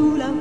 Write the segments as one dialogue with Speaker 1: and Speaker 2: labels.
Speaker 1: Làm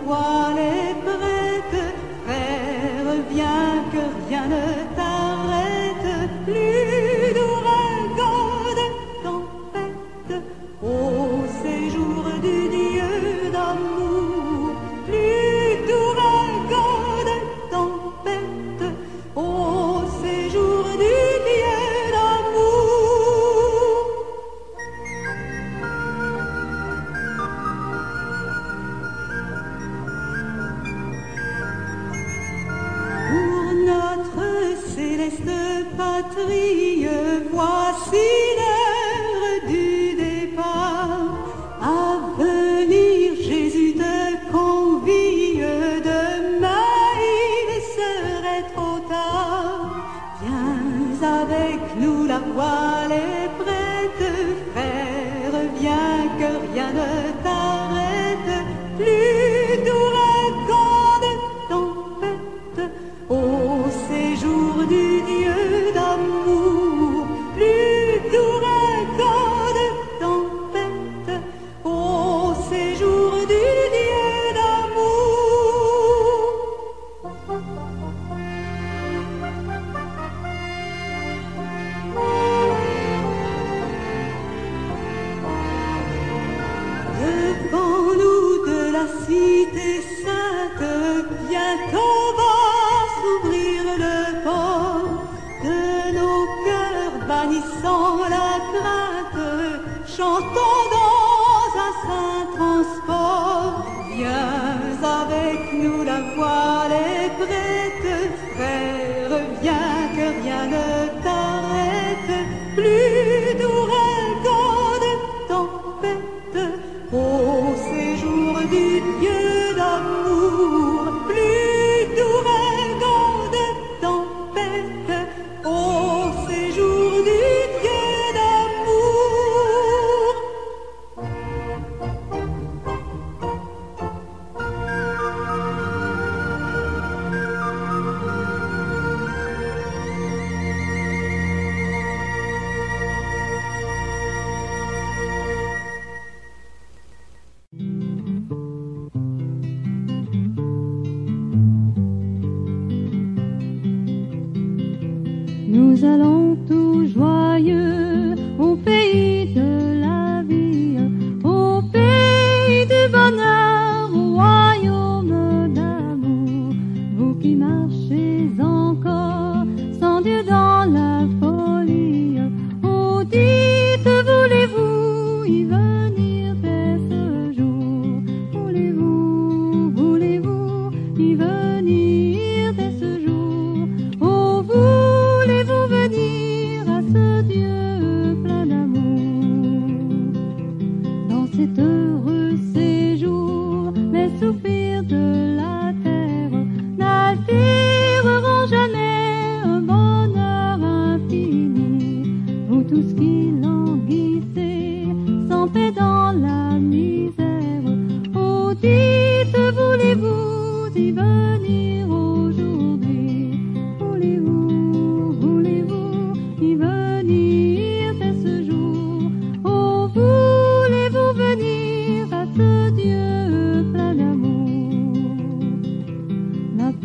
Speaker 1: plus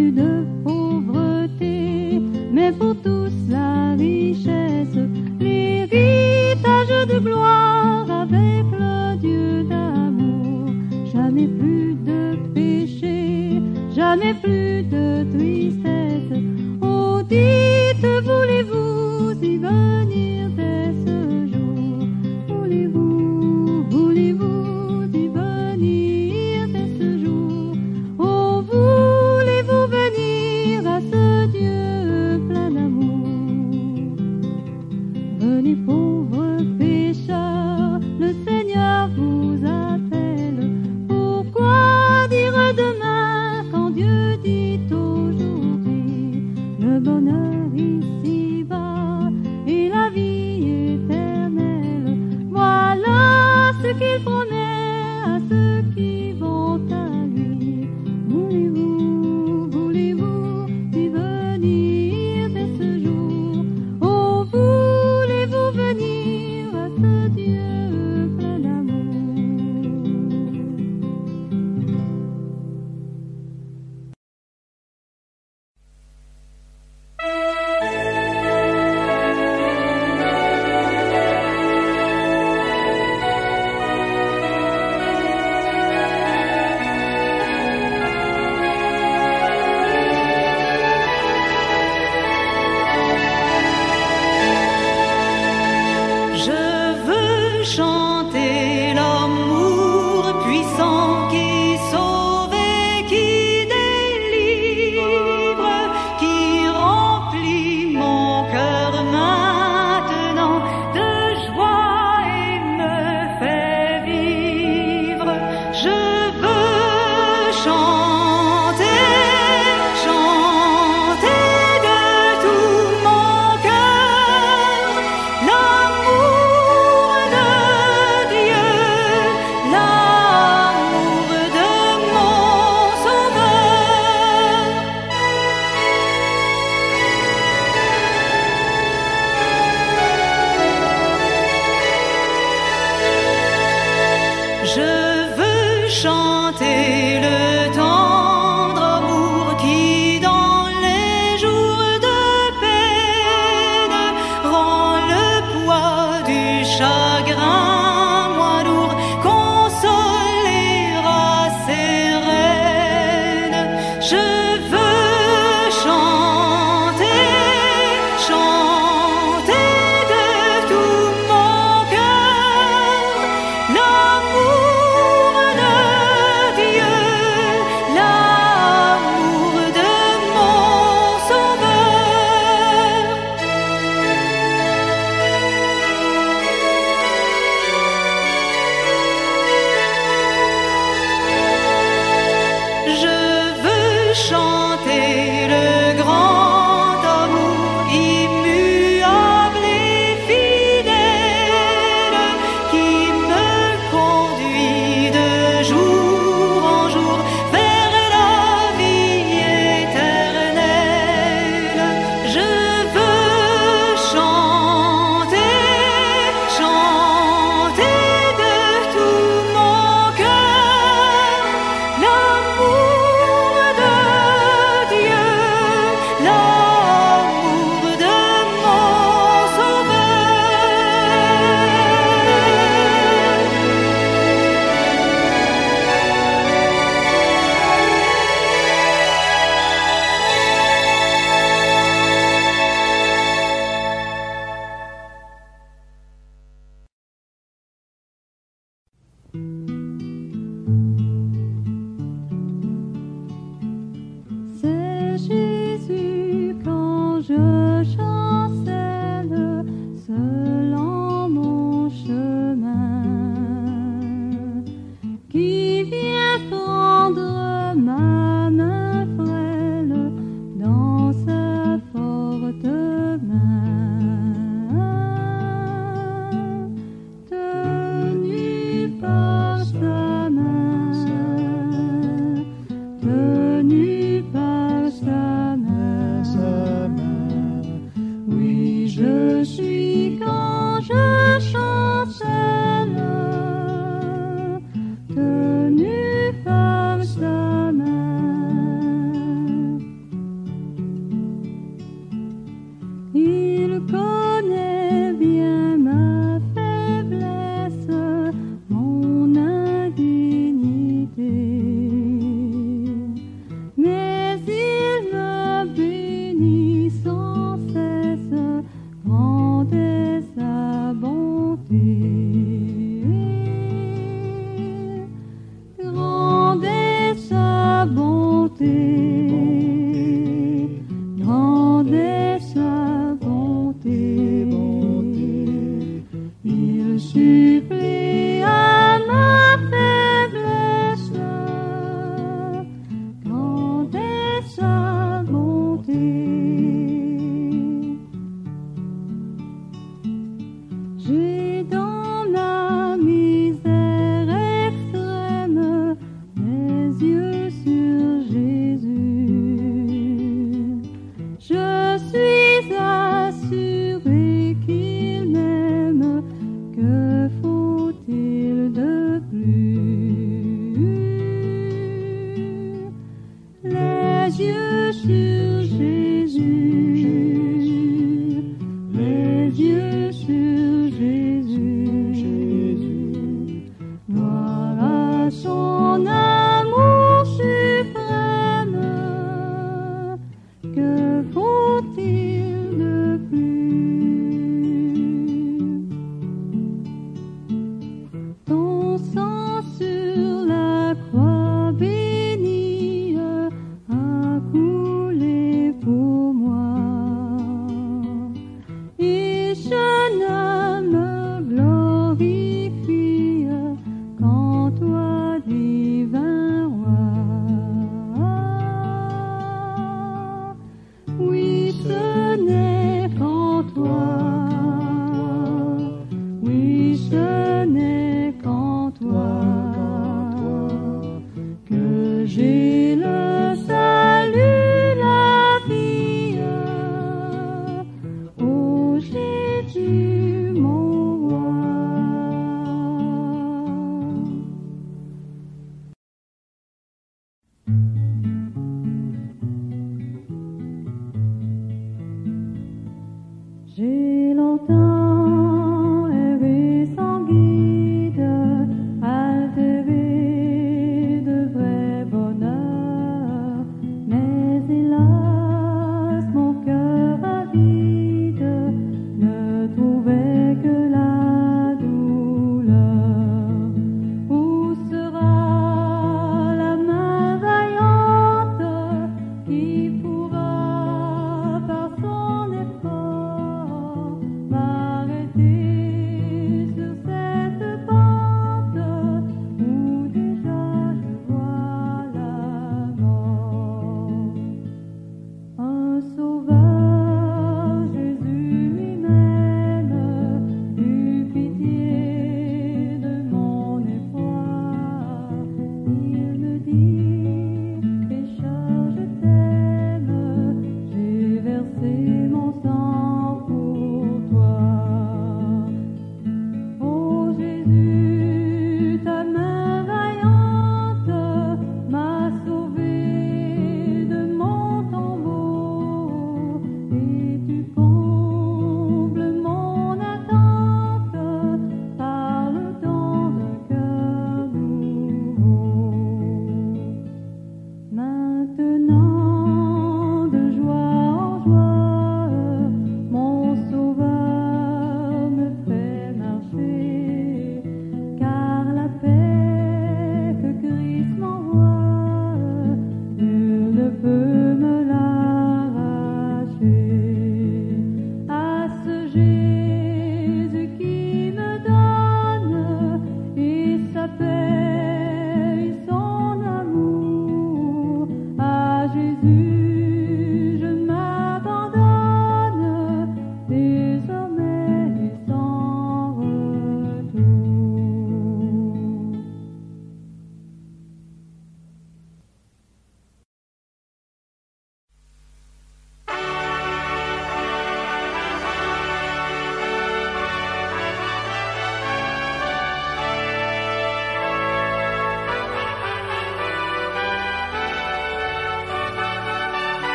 Speaker 2: Plus de